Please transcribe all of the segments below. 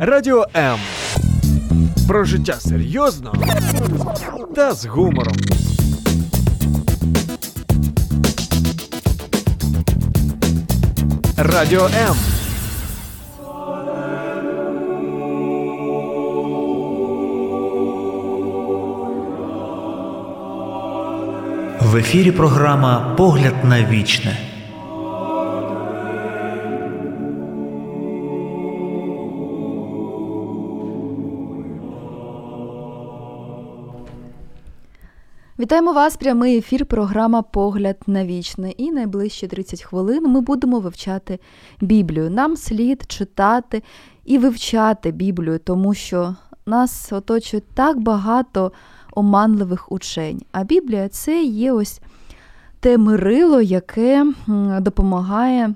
Радіо М. Про життя серйозно та з гумором. Радіо М. В ефірі програма Погляд на вічне. Вітаємо вас, прямий ефір, програма Погляд на вічне. І найближчі 30 хвилин ми будемо вивчати Біблію. Нам слід читати і вивчати Біблію, тому що нас оточує так багато оманливих учень. А Біблія це є ось те мирило, яке допомагає.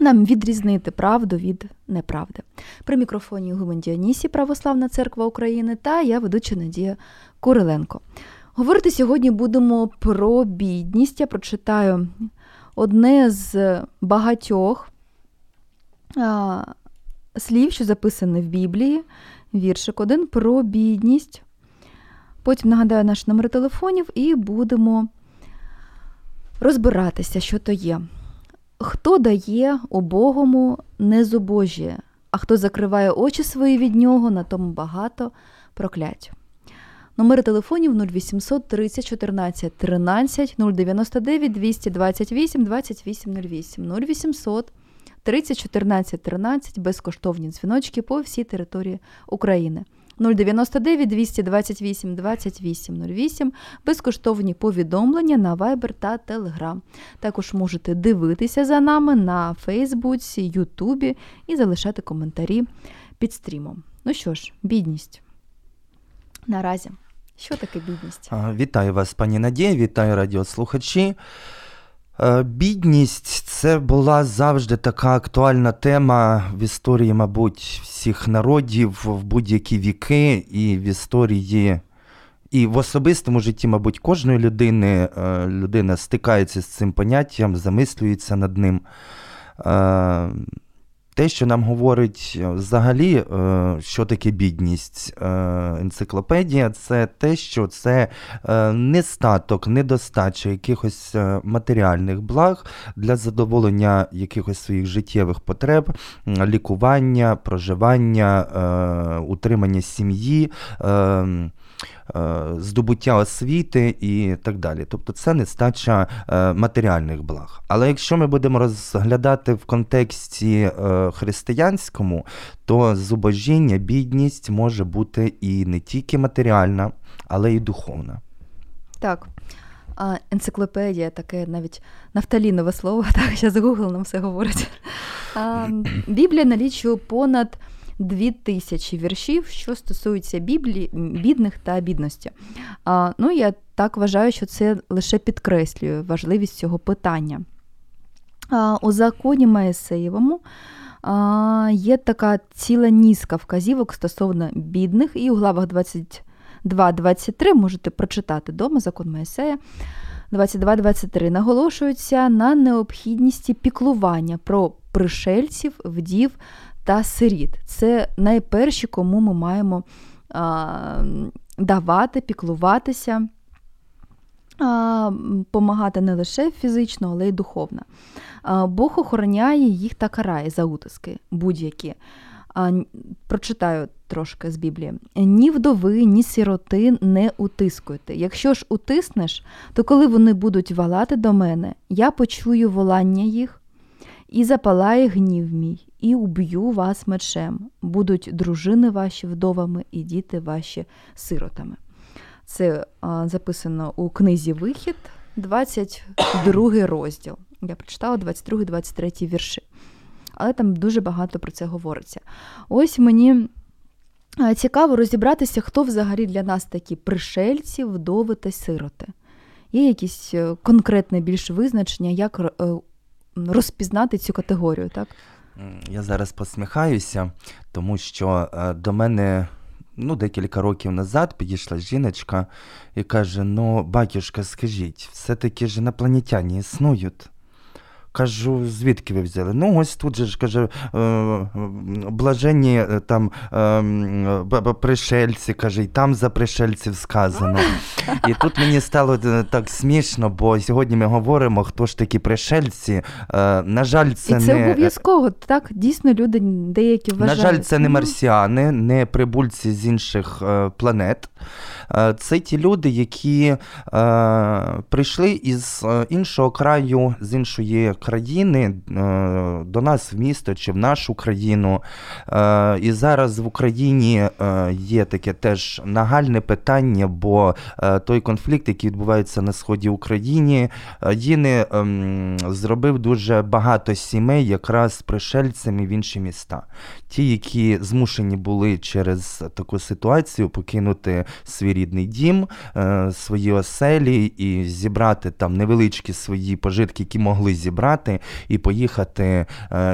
Нам відрізнити правду від неправди. При мікрофоні Гумен Діонісі, Православна Церква України та я ведуча Надія Куриленко. Говорити сьогодні будемо про бідність. Я прочитаю одне з багатьох а, слів, що записане в Біблії, віршик один про бідність. Потім нагадаю наш номер телефонів і будемо розбиратися, що то є. Хто дає убогому не зубожіє, а хто закриває очі свої від нього, на тому багато проклять. Номери телефонів 0800 30 14 13 099 228 2808 0800 30 14 13 безкоштовні дзвіночки по всій території України. 099 228 2808 безкоштовні повідомлення на Viber та Telegram. Також можете дивитися за нами на Фейсбуці, Ютубі і залишати коментарі під стрімом. Ну що ж, бідність. Наразі. Що таке бідність? Вітаю вас, пані Надія, вітаю радіослухачі. Бідність це була завжди така актуальна тема в історії, мабуть, всіх народів в будь-які віки, і в історії, і в особистому житті, мабуть, кожної людини людина стикається з цим поняттям, замислюється над ним. Те, що нам говорить взагалі, що таке бідність, енциклопедія, це те, що це нестаток, недостача якихось матеріальних благ для задоволення якихось своїх життєвих потреб, лікування, проживання, утримання сім'ї. Здобуття освіти і так далі. Тобто це нестача матеріальних благ. Але якщо ми будемо розглядати в контексті християнському, то зубожіння, бідність може бути і не тільки матеріальна, але й духовна. Так. Енциклопедія, таке навіть нафталінове слово, так, зараз Google нам все говорить. Біблія налічує понад дві тисячі віршів, що стосуються Біблії, бідних та бідності. А, Ну, я так вважаю, що це лише підкреслює важливість цього питання. А, У законі Маєсеєвому а, є така ціла низка вказівок стосовно бідних, і у главах 22-23 можете прочитати дома закон Моїсея. 22-23 наголошуються на необхідності піклування про пришельців, вдів та сиріт. Це найперші, кому ми маємо а, давати, піклуватися, а, помагати не лише фізично, але й духовно. А, Бог охороняє їх та карає за утиски будь-які. Прочитаю трошки з Біблії. Ні вдови, ні сироти не утискуйте. Якщо ж утиснеш, то коли вони будуть валати до мене, я почую волання їх, і запалає гнів мій, і уб'ю вас мечем. Будуть дружини ваші вдовами і діти ваші сиротами. Це а, записано у книзі Вихід, 22 розділ. Я прочитала 22-23 вірші. Але там дуже багато про це говориться. Ось мені цікаво розібратися, хто взагалі для нас такі пришельці, вдови та сироти. Є якісь е, конкретне більш визначення, як е, розпізнати цю категорію, так? Я зараз посміхаюся, тому що до мене ну, декілька років назад підійшла жіночка і каже: Ну, батюшка, скажіть, все-таки ж інопланетяні існують. Кажу, звідки ви взяли? Ну, ось тут же ж каже, е, блаженні е, там е, пришельці, каже, і там за пришельців сказано. І тут мені стало так смішно, бо сьогодні ми говоримо, хто ж такі пришельці. На жаль, це І це не. обов'язково. Так, дійсно, люди деякі вважають. На жаль, це не марсіани, не прибульці з інших планет. Це ті люди, які прийшли із іншого краю, з іншої країни е, до нас в місто чи в нашу країну. Е, І зараз в Україні е, є таке теж нагальне питання, бо той конфлікт, який відбувається на сході України, Єни ем, зробив дуже багато сімей якраз пришельцями в інші міста. Ті, які змушені були через таку ситуацію покинути свій рідний дім, свої оселі і зібрати там невеличкі свої пожитки, які могли зібрати, і поїхати е,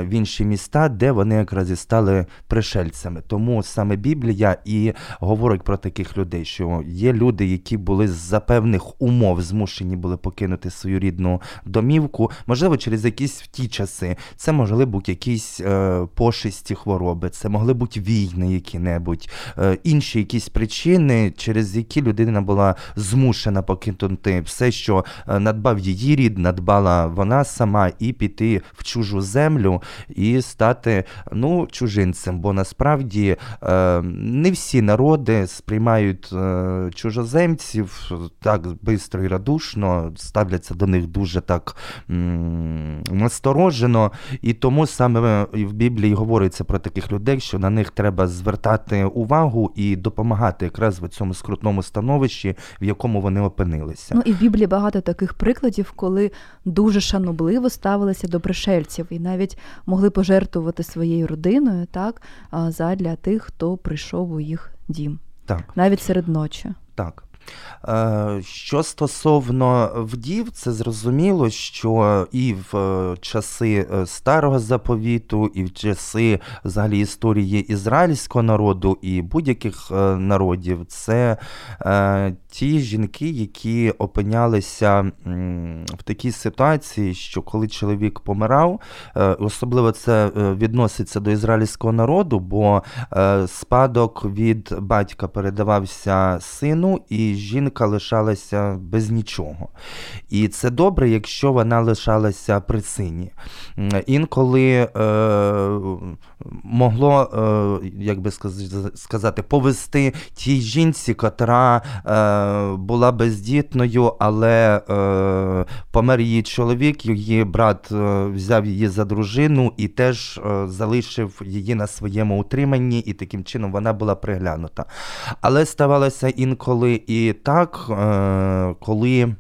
в інші міста, де вони якраз і стали пришельцями. Тому саме Біблія і говорить про таких людей, що є люди, які були за певних умов змушені були покинути свою рідну домівку, можливо, через якісь в ті часи. Це могли бути якісь е, пошисті хвороби, це могли бути війни, які-небудь, е, інші якісь причини, через які людина була змушена покинути все, що надбав її рід, надбала вона сама, і піти в чужу землю і стати ну, чужинцем. Бо насправді е, не всі народи сприймають е, чужоземців так бистро і радушно, ставляться до них дуже так насторожено. І тому саме в Біблії говориться про таких людей, що на них треба звертати увагу і допомагати якраз в цьому скрутному становищі, в якому вони опинилися. Ну і в Біблії багато таких прикладів, коли дуже шанобливо ставилися до пришельців і навіть могли пожертвувати своєю родиною, так, задля тих, хто прийшов у їх дім, Так. навіть серед ночі. Так. Е, Що стосовно вдів, це зрозуміло, що і в е, часи е, Старого заповіту, і в часи взагалі історії ізраїльського народу і будь-яких народів, це ті жінки, які опинялися в такій ситуації, що коли чоловік помирав, особливо це відноситься до ізраїльського народу, бо спадок від батька передавався сину, і жінка лишалася без нічого. І це добре, якщо вона лишалася при сині. Інколи е, могло, е, як би сказати, повести тій жінці, котра е, була бездітною, але е, помер її чоловік, її брат е, взяв її за дружину і теж е, залишив її на своєму утриманні, і таким чином вона була приглянута. Але ставалося інколи і так, е, коли.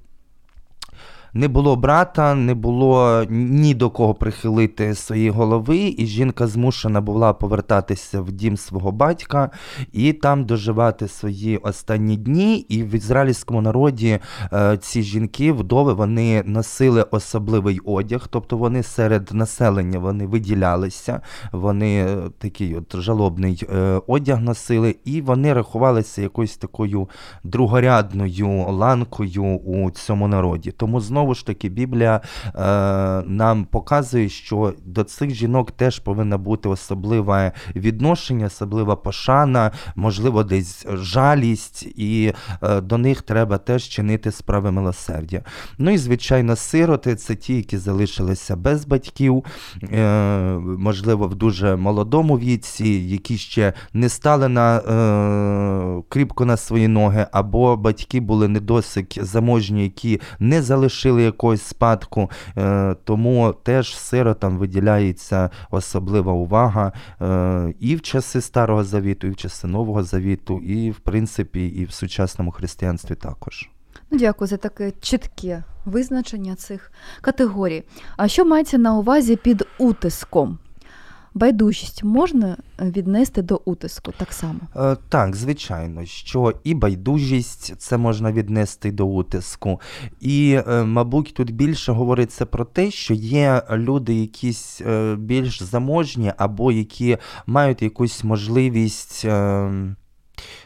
Не було брата, не було ні до кого прихилити свої голови, і жінка змушена була повертатися в дім свого батька і там доживати свої останні дні. І в ізраїльському народі е, ці жінки, вдови, вони носили особливий одяг, тобто вони серед населення вони виділялися, вони е, такий от жалобний е, одяг носили, і вони рахувалися якоюсь такою другорядною ланкою у цьому народі. Тому знову ж таки Біблія е, нам показує, що до цих жінок теж повинна бути особливе відношення, особлива пошана, можливо, десь жалість, і е, до них треба теж чинити справи милосердя. Ну і звичайно, сироти це ті, які залишилися без батьків, е, можливо, в дуже молодому віці, які ще не стали на е, кріпко на свої ноги, або батьки були не досить заможні, які не залишили якогось спадку. Е, тому теж сиротам виділяється особлива увага е, і в часи Старого Завіту, і в часи Нового Завіту, і в принципі, і в сучасному християнстві також. Ну, дякую за таке чітке визначення цих категорій. А що мається на увазі під утиском? Байдужість можна віднести до утиску так само. Е, Так, звичайно, що і байдужість це можна віднести до утиску. І, е, мабуть, тут більше говориться про те, що є люди якісь е, більш заможні, або які мають якусь можливість. е,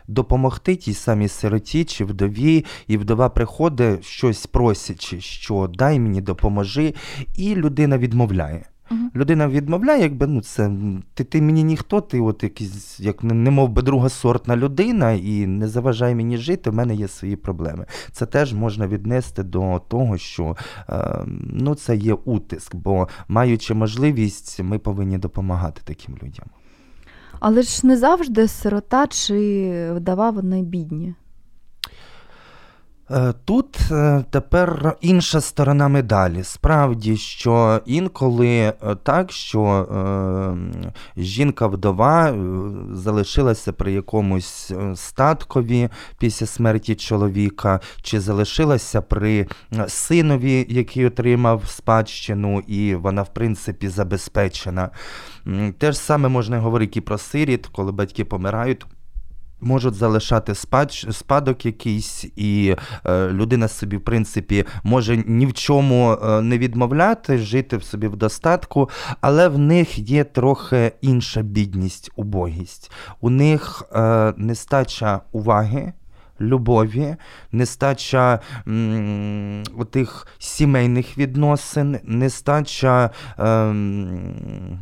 допомогти тій самій сироті чи вдові, і вдова приходить щось просячи, що дай мені допоможи, і людина відмовляє. Мгм. Людина відмовляє, якби ну це ти, ти мені ніхто, ти от якийсь, як не, не мов би друга сортна людина, і не заважай мені жити, в мене є свої проблеми. Це теж можна віднести до того, що е, ну, це є утиск, бо маючи можливість, ми повинні допомагати таким людям. Але ж не завжди сирота чи вдова вони бідні. Е, Тут е, тепер інша сторона медалі. Справді, що інколи е, так, що жінка-вдова залишилася при якомусь статкові після смерті чоловіка, чи залишилася при синові, який отримав спадщину, і вона, в принципі, забезпечена. Те ж саме можна говорити і про сиріт, коли батьки помирають. Можуть залишати спадок якийсь, і е, людина собі, в принципі, може ні в чому е, не відмовляти, жити в собі в достатку, але в них є трохи інша бідність, убогість. У них е, нестача уваги. Любові, нестача м, отих сімейних відносин, нестача ем,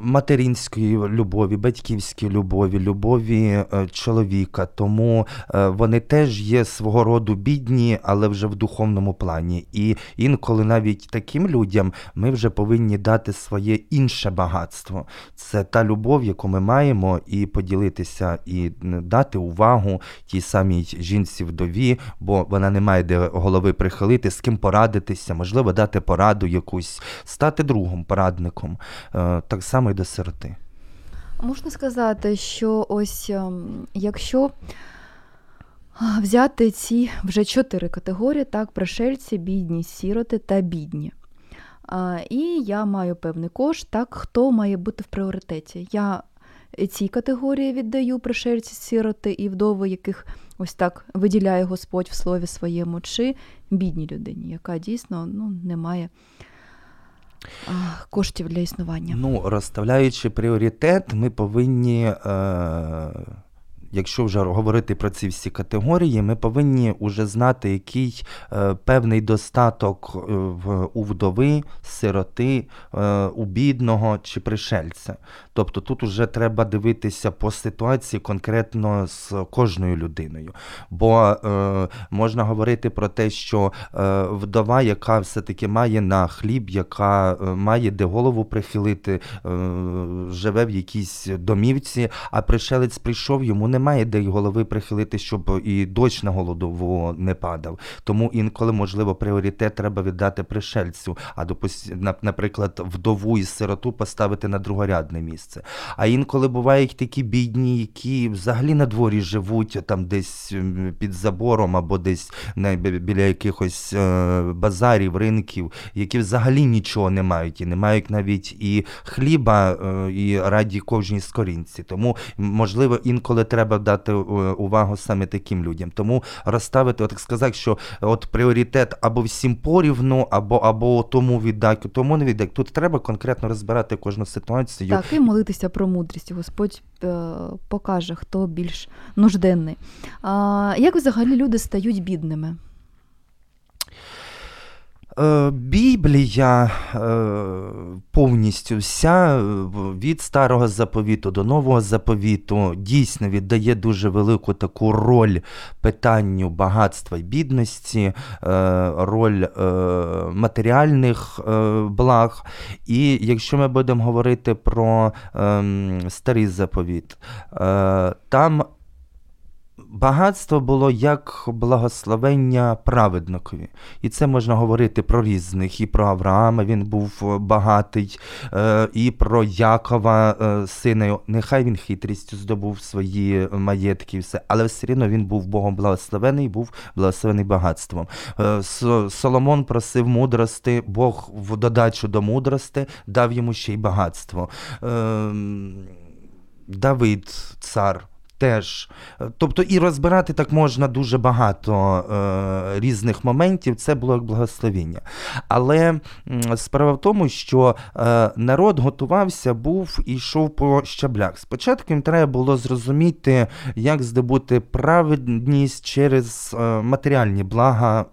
материнської любові, батьківської любові, любові е, чоловіка. Тому е, вони теж є свого роду бідні, але вже в духовному плані. І інколи навіть таким людям ми вже повинні дати своє інше багатство. Це та любов, яку ми маємо, і поділитися, і дати увагу тій самій жінці вдові, бо вона не має де голови прихилити, з ким порадитися, можливо, дати пораду якусь, стати другом, порадником. Так само і до сироти. Можна сказати, що ось ем, якщо взяти ці вже чотири категорії, так, пришельці, бідні, сіроти та бідні. І я маю певний кошт, так, хто має бути в пріоритеті. Я ці категорії віддаю пришельці, сіроти і вдови, яких ось так виділяє Господь в слові своєму, чи бідній людині, яка дійсно ну, не має коштів для існування. Ну, розставляючи пріоритет, ми повинні, е, якщо вже говорити про ці всі категорії, ми повинні вже знати, який е, певний достаток е, в, у вдови, сироти, е, у бідного чи пришельця. Тобто тут вже треба дивитися по ситуації конкретно з кожною людиною. Бо е, можна говорити про те, що е, вдова, яка все-таки має на хліб, яка е, має де голову прихилити, живе в якійсь домівці, а пришелець прийшов, йому немає де й голови прихилити, щоб і дощ на голодову не падав. Тому інколи, можливо, пріоритет треба віддати пришельцю, а наприклад, вдову і сироту поставити на другорядне місце. А інколи бувають такі бідні, які взагалі на дворі живуть, там десь під забором або десь біля якихось е, базарів, ринків, які взагалі нічого не мають, і не мають навіть і хліба, е, і раді кожній скорінці. Тому, можливо, інколи треба дати е, увагу саме таким людям. Тому розставити, так сказати, що от пріоритет або всім порівну, або, або тому віддай, тому не віддай. Тут треба конкретно розбирати кожну ситуацію. Так, і молитися про мудрість. Господь е, покаже, хто більш нужденний. А, як взагалі люди стають бідними? Е, Біблія е, повністю вся е, від старого заповіту до нового заповіту дійсно віддає дуже велику таку роль питанню багатства і бідності, роль матеріальних благ. І якщо ми будемо говорити про ем, старий заповіт, там Багатство було як благословення праведникові. І це можна говорити про різних. І про Авраама він був е, багатий, е, і про Якова, е, сина. Нехай він хитрістю здобув свої маєтки, і все, але все рівно він був Богом благословений, був благословений багатством. Соломон просив мудрости, Бог в додачу до мудрости дав йому ще й багатство. Ем, Давид, цар. Теж. Тобто і розбирати так можна дуже багато е, різних моментів, це було як благословіння. Але справа в тому, що е, народ готувався, був і йшов по щаблях. Спочатку їм треба було зрозуміти, як здобути праведність через е, матеріальні блага е,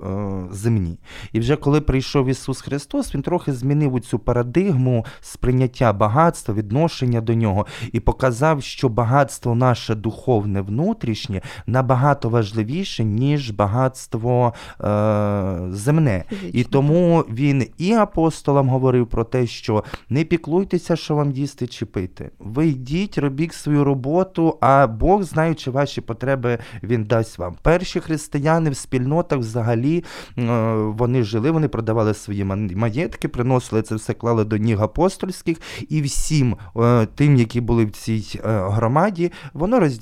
земні. І вже коли прийшов Ісус Христос, Він трохи змінив цю парадигму сприйняття багатства, відношення до нього і показав, що багатство наше духовне внутрішнє набагато важливіше, ніж багатство е, земне. І тому він і апостолам говорив про те, що не піклуйтеся, що вам їсти чи пити. Ви йдіть, робіть свою роботу, а Бог, знаючи ваші потреби, Він дасть вам. Перші християни в спільнотах взагалі е, вони жили, вони продавали свої маєтки, приносили це все, клали до ніг апостольських, і всім е, тим, які були в цій е, громаді, воно розділялося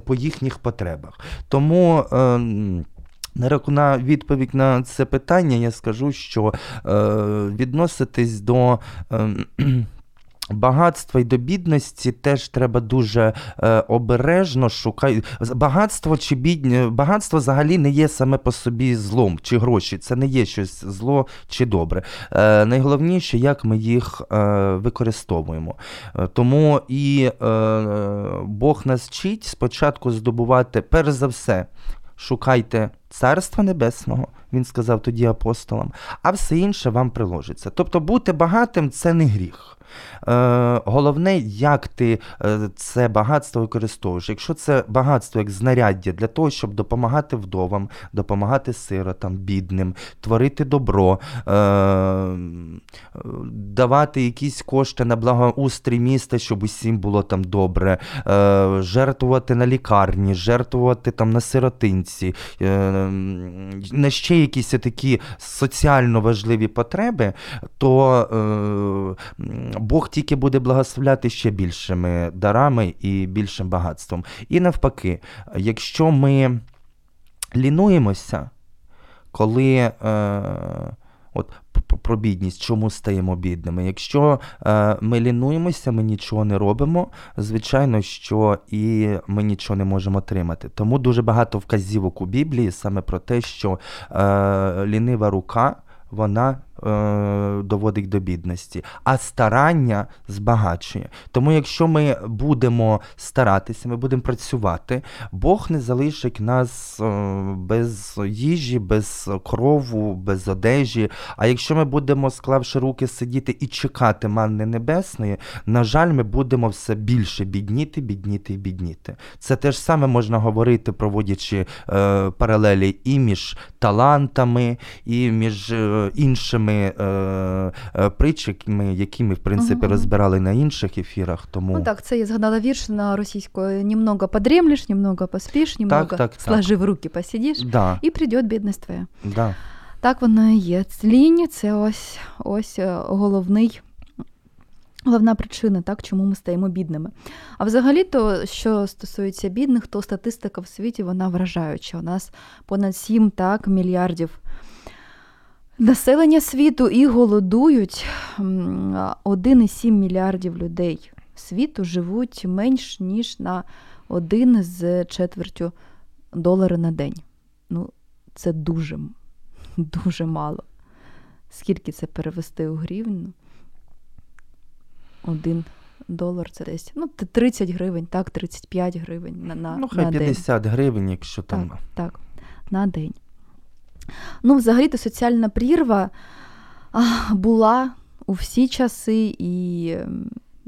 по їхніх потребах. Тому. На відповідь на це питання я скажу, що е, відноситись до е, Багатство і до бідності теж треба дуже е, обережно шукати. Багатство чи бідні... багатство взагалі не є саме по собі злом чи гроші. Це не є щось зло чи добре. Е, Найголовніше, як ми їх е, використовуємо. Е, тому і е, Бог нас вчить спочатку здобувати, перш за все, шукайте Царства Небесного, він сказав тоді апостолам, а все інше вам приложиться. Тобто бути багатим це не гріх. Е, Головне, як ти е, це багатство використовуєш. Якщо це багатство як знаряддя для того, щоб допомагати вдовам, допомагати сиротам, бідним, творити добро, е, давати якісь кошти на благоустрій міста, щоб усім було там добре, е, жертвувати на лікарні, жертвувати там на сиротинці, е, на ще якісь такі соціально важливі потреби, то е, Бог тільки буде благословляти ще більшими дарами і більшим багатством. І навпаки, якщо ми лінуємося, коли е, от про бідність, чому стаємо бідними? Якщо е, ми лінуємося, ми нічого не робимо, звичайно, що і ми нічого не можемо отримати. Тому дуже багато вказівок у Біблії саме про те, що е, лінива рука вона доводить до бідності, а старання збагачує. Тому, якщо ми будемо старатися, ми будемо працювати, Бог не залишить нас е, без їжі, без крову, без одежі. А якщо ми будемо, склавши руки, сидіти і чекати манни небесної, на жаль, ми будемо все більше бідніти, бідніти і бідніти. Це те ж саме можна говорити, проводячи е, паралелі і між талантами, і між е, іншими тими е, е, притчами, які ми в принципі угу. розбирали на інших ефірах. Тому ну так, це я згадала вірш на російською: немного подремлеш, немного поспиш, немного так, так, сложив так. руки, посидиш, да. і прийде бідність твоя. Да. Так воно і є. Лінь це ось ось е, головний. Головна причина, так, чому ми стаємо бідними. А взагалі, то, що стосується бідних, то статистика в світі вона вражаюча. У нас понад 7 так, мільярдів Населення світу і голодують 1,7 мільярдів людей світу живуть менш ніж на один з четвертю долара на день. Ну, це дуже, дуже мало. Скільки це перевести у гривню? Один долар це десь ну, 30 гривень, так, 35 гривень на на, Ну, хай на 50 день. гривень, якщо там. Так, так, на день. Ну, взагалі-то соціальна прірва була у всі часи, і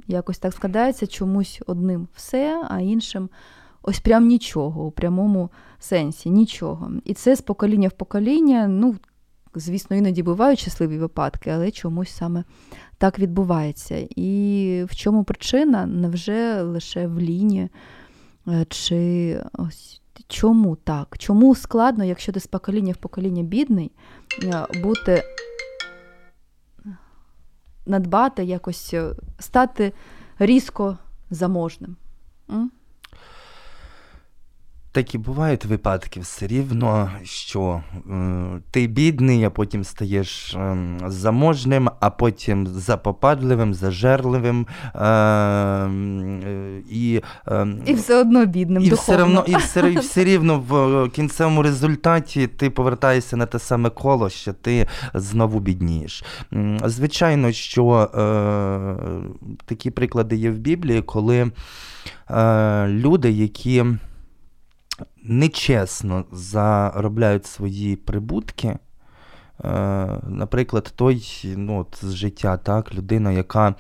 якось так складається чомусь одним все, а іншим ось прям нічого, у прямому сенсі, нічого. І це з покоління в покоління, ну, звісно, іноді бувають щасливі випадки, але чомусь саме так відбувається. І в чому причина? Невже лише в лінії? Е, чи ось Чому так? Чому складно, якщо ти з покоління в покоління бідний, е, бути надбати, якось е, стати різко заможним? М? Такі бувають випадки все рівно, що е, ти бідний, а потім стаєш е, заможним, а потім запопадливим, зажерливим. Е, е, і, е, І все одно бідним. і духовно. все, равно, і, все, і все рівно в кінцевому результаті ти повертаєшся на те саме коло, що ти знову біднієш. Звичайно, що е, такі приклади є в Біблії, коли е, люди, які нечесно заробляють свої прибутки. Е, Наприклад, той ну, от, з життя, так, людина, яка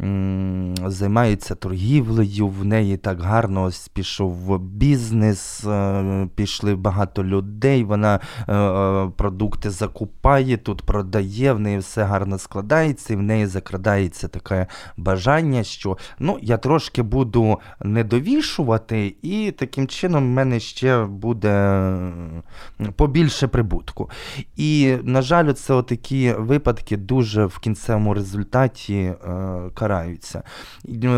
м, займається торгівлею, в неї так гарно ось пішов бізнес, е, пішли багато людей, вона е, продукти закупає, тут продає, в неї все гарно складається, і в неї закрадається таке бажання, що ну, я трошки буду не довішувати, і таким чином в мене ще буде побільше прибутку. І, на жаль, це такі випадки дуже в кінцевому результаті е, караються.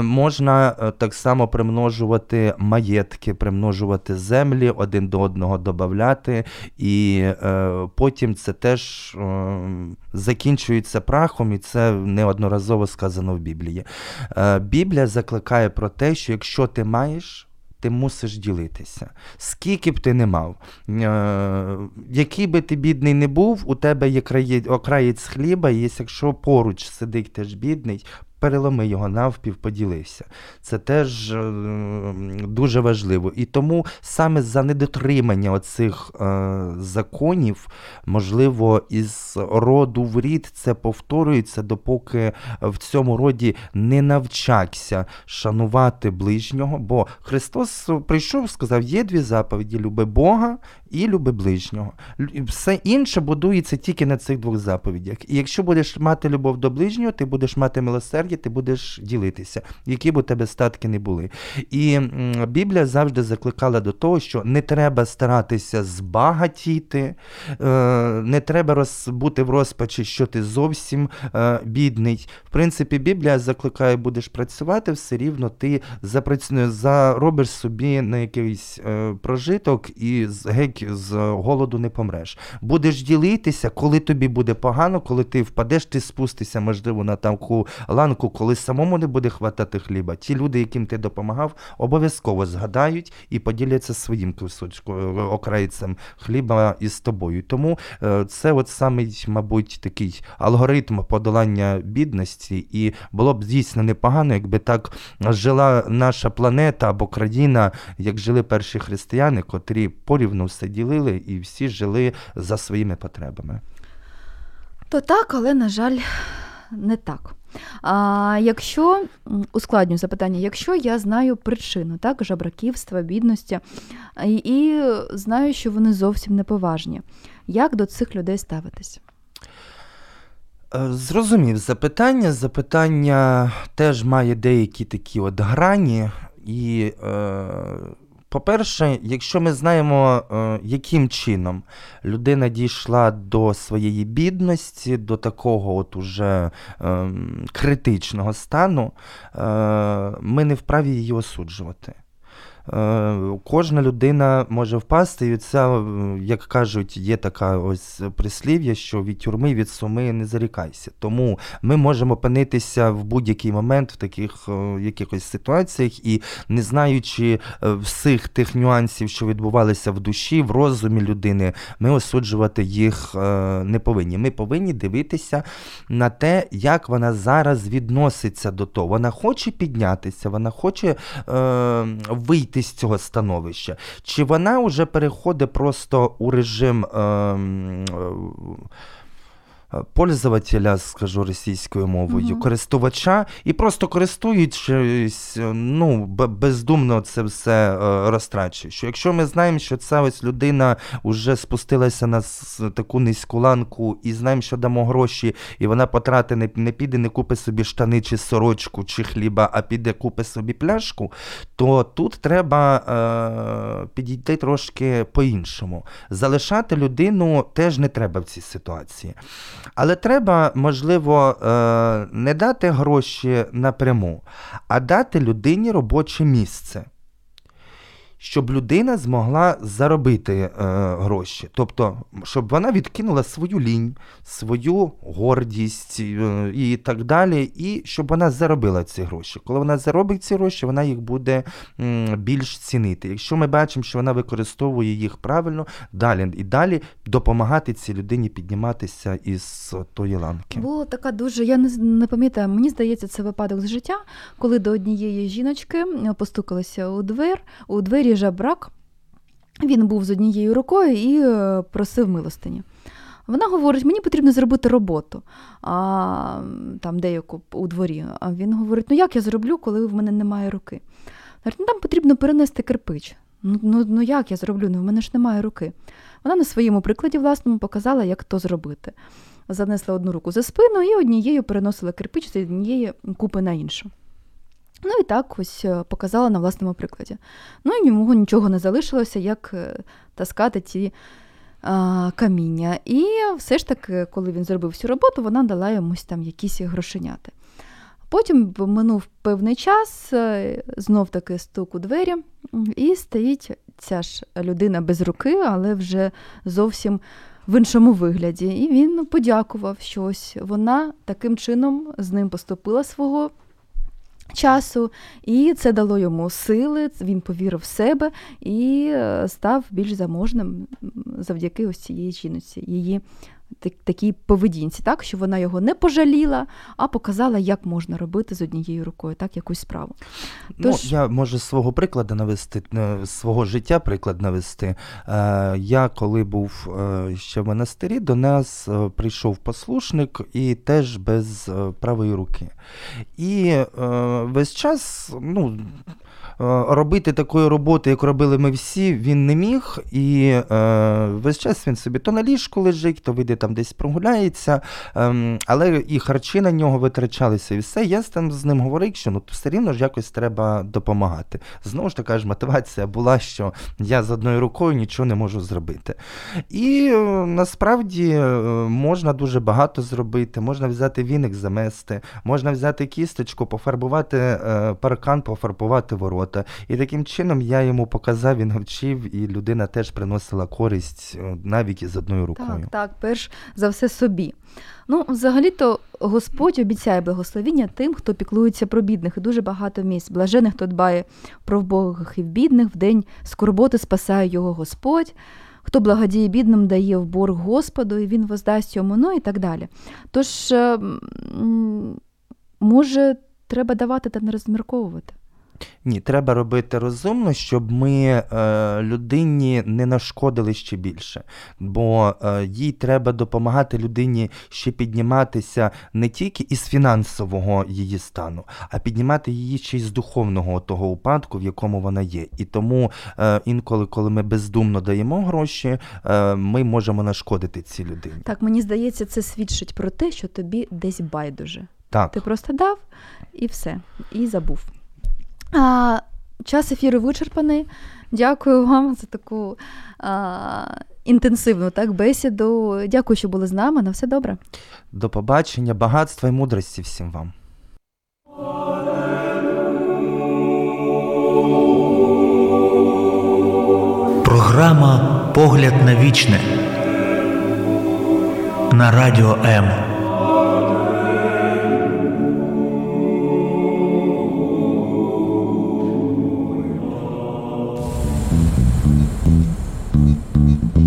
Можна е, так само примножувати маєтки, примножувати землі, один до одного додати, і е, потім це теж е, закінчується прахом, і це неодноразово сказано в Біблії. Е, Біблія закликає про те, що якщо ти маєш, ти мусиш ділитися. Скільки б ти не мав, е, який би ти бідний не був, у тебе є краї- окраєць хліба, і якщо поруч сидить теж бідний, переломи його навпів, поділився. Це теж е, дуже важливо. І тому саме за недотримання оцих е, законів, можливо, із роду в рід це повторюється, допоки в цьому роді не навчаться шанувати ближнього. Бо Христос прийшов, сказав: є дві заповіді: люби Бога і люби ближнього. Все інше будується тільки на цих двох заповідях. І якщо будеш мати любов до ближнього, ти будеш мати милосердя, ти будеш ділитися, які б у тебе статки не були. І Біблія завжди закликала до того, що не треба старатися збагатіти, е, не треба бути в розпачі, що ти зовсім е, бідний. В принципі, Біблія закликає, будеш працювати, все рівно ти заробиш собі на якийсь е, прожиток і геть з голоду не помреш. Будеш ділитися, коли тобі буде погано, коли ти впадеш, ти спустишся, можливо, на таку ланку, коли самому не буде хватати хліба. Ті люди, яким ти допомагав, обов'язково згадають і поділяться своїм кусочком окрайцем хліба із тобою. Тому е, це от самий, мабуть, такий алгоритм подолання бідності, і було б дійсно непогано, якби так жила наша планета або країна, як жили перші християни, котрі порівну все ділили і всі жили за своїми потребами. То так, але, на жаль, не так. А якщо м, ускладню запитання, якщо я знаю причину так, жабраківства, бідності, і, і знаю, що вони зовсім неповажні, як до цих людей ставитись? Е, Зрозумів запитання. Запитання теж має деякі такі от грані. І, е, по-перше, якщо ми знаємо, е, яким чином людина дійшла до своєї бідності, до такого от уже е, критичного стану, е, ми не вправі її осуджувати. Е, Кожна людина може впасти, і це, як кажуть, є така ось прислів'я, що від тюрми, від суми не зарікайся. Тому ми можемо опинитися в будь-який момент в таких е, якихось ситуаціях, і не знаючи е, всіх тих нюансів, що відбувалися в душі, в розумі людини, ми осуджувати їх не повинні. Ми повинні дивитися на те, як вона зараз відноситься до того. Вона хоче піднятися, вона хоче е, вийти з цього становища, чи вона вже переходить просто у режим. Е, Пользователя, скажу російською мовою, Мгм. користувача, і просто користуючись, е, ну, бездумно це все е, розтрачує. Що якщо ми знаємо, що ця ось людина вже спустилася на таку низьку ланку, і знаємо, що дамо гроші, і вона потратить, не, не піде, не купить собі штани чи сорочку, чи хліба, а піде купить собі пляшку, то тут треба е, підійти трошки по-іншому. Залишати людину теж не треба в цій ситуації. Але треба, можливо, е, не дати гроші напряму, а дати людині робоче місце. Щоб людина змогла заробити е, гроші. Тобто, щоб вона відкинула свою лінь, свою гордість е, і так далі, і щоб вона заробила ці гроші. Коли вона заробить ці гроші, вона їх буде м, більш цінити. Якщо ми бачимо, що вона використовує їх правильно, далі і далі допомагати цій людині підніматися із тої ланки. Була така дуже, я не, не пам'ятаю, мені здається, це випадок з життя, коли до однієї жіночки е, постукалися у двер, у двері жабрак. Він був з однією рукою і е, просив милостині. Вона говорить, мені потрібно зробити роботу а, там деяку у дворі. А він говорить: ну як я зроблю, коли в мене немає руки? Говорить, ну там потрібно перенести кирпич. Ну, ну, ну як я зроблю? Ну в мене ж немає руки. Вона на своєму прикладі власному показала, як то зробити. Занесла одну руку за спину і однією переносила кирпич з однієї купи на іншу. Ну і так ось е, показала на власному прикладі. Ну і йому нічого не залишилося, як е, таскати ті а, каміння. І все ж таки, коли він зробив всю роботу, вона дала йомусь там якісь грошеняти. Потім минув певний час, е, знов таки стук у двері, і стоїть ця ж людина без руки, але вже зовсім в іншому вигляді. І він подякував щось. Вона таким чином з ним поступила свого часу, і це дало йому сили, він повірив в себе і е, став більш заможним завдяки ось цієї жіноці, її такій поведінці, так що вона його не пожаліла, а показала, як можна робити з однією рукою так якусь справу. Ну, Тож... Ну, Я можу свого прикладу навести, е, свого життя приклад навести. Е, я коли був ще в монастирі, до нас прийшов послушник і теж без правої руки. І весь час, ну, Е, робити такої роботи, як робили ми всі, він не міг. І е, весь час він собі то на ліжку лежить, то вийде там десь прогуляється, е, але і харчі на нього витрачалися, і все. Я там з ним говорив, що ну все рівно ж якось треба допомагати. Знову ж така ж мотивація була, що я з одною рукою нічого не можу зробити. І е, насправді е, можна дуже багато зробити, можна взяти віник замести, можна взяти кісточку, пофарбувати е, паркан, пофарбувати ворота. І таким чином я йому показав, він вчив, і людина теж приносила користь навіть із одною рукою. Так, так, за все собі. Ну, взагалі-то Господь обіцяє благословіння тим, хто піклується про бідних, і дуже багато місць. Блажених, хто дбає про вбогих і бідних, в день скорботи спасає його Господь. Хто благодіє бідним, дає в борг Господу, і він воздасть йому, ну і так далі. Тож, е, може, треба давати та не розмірковувати. Ні, треба робити розумно, щоб ми е, людині не нашкодили ще більше. Бо е, їй треба допомагати людині ще підніматися не тільки із фінансового її стану, а піднімати її ще й з духовного того упадку, в якому вона є. І тому е, інколи, коли ми бездумно даємо гроші, е, ми можемо нашкодити цій людині. Так, мені здається, це свідчить про те, що тобі десь байдуже. Так. Ти просто дав і все, і забув. А, Час ефіру вичерпаний. Дякую вам за таку а, інтенсивну так, бесіду. Дякую, що були з нами. На все добре. До побачення, багатства і мудрості всім вам. Програма Погляд на вічне на радіо М.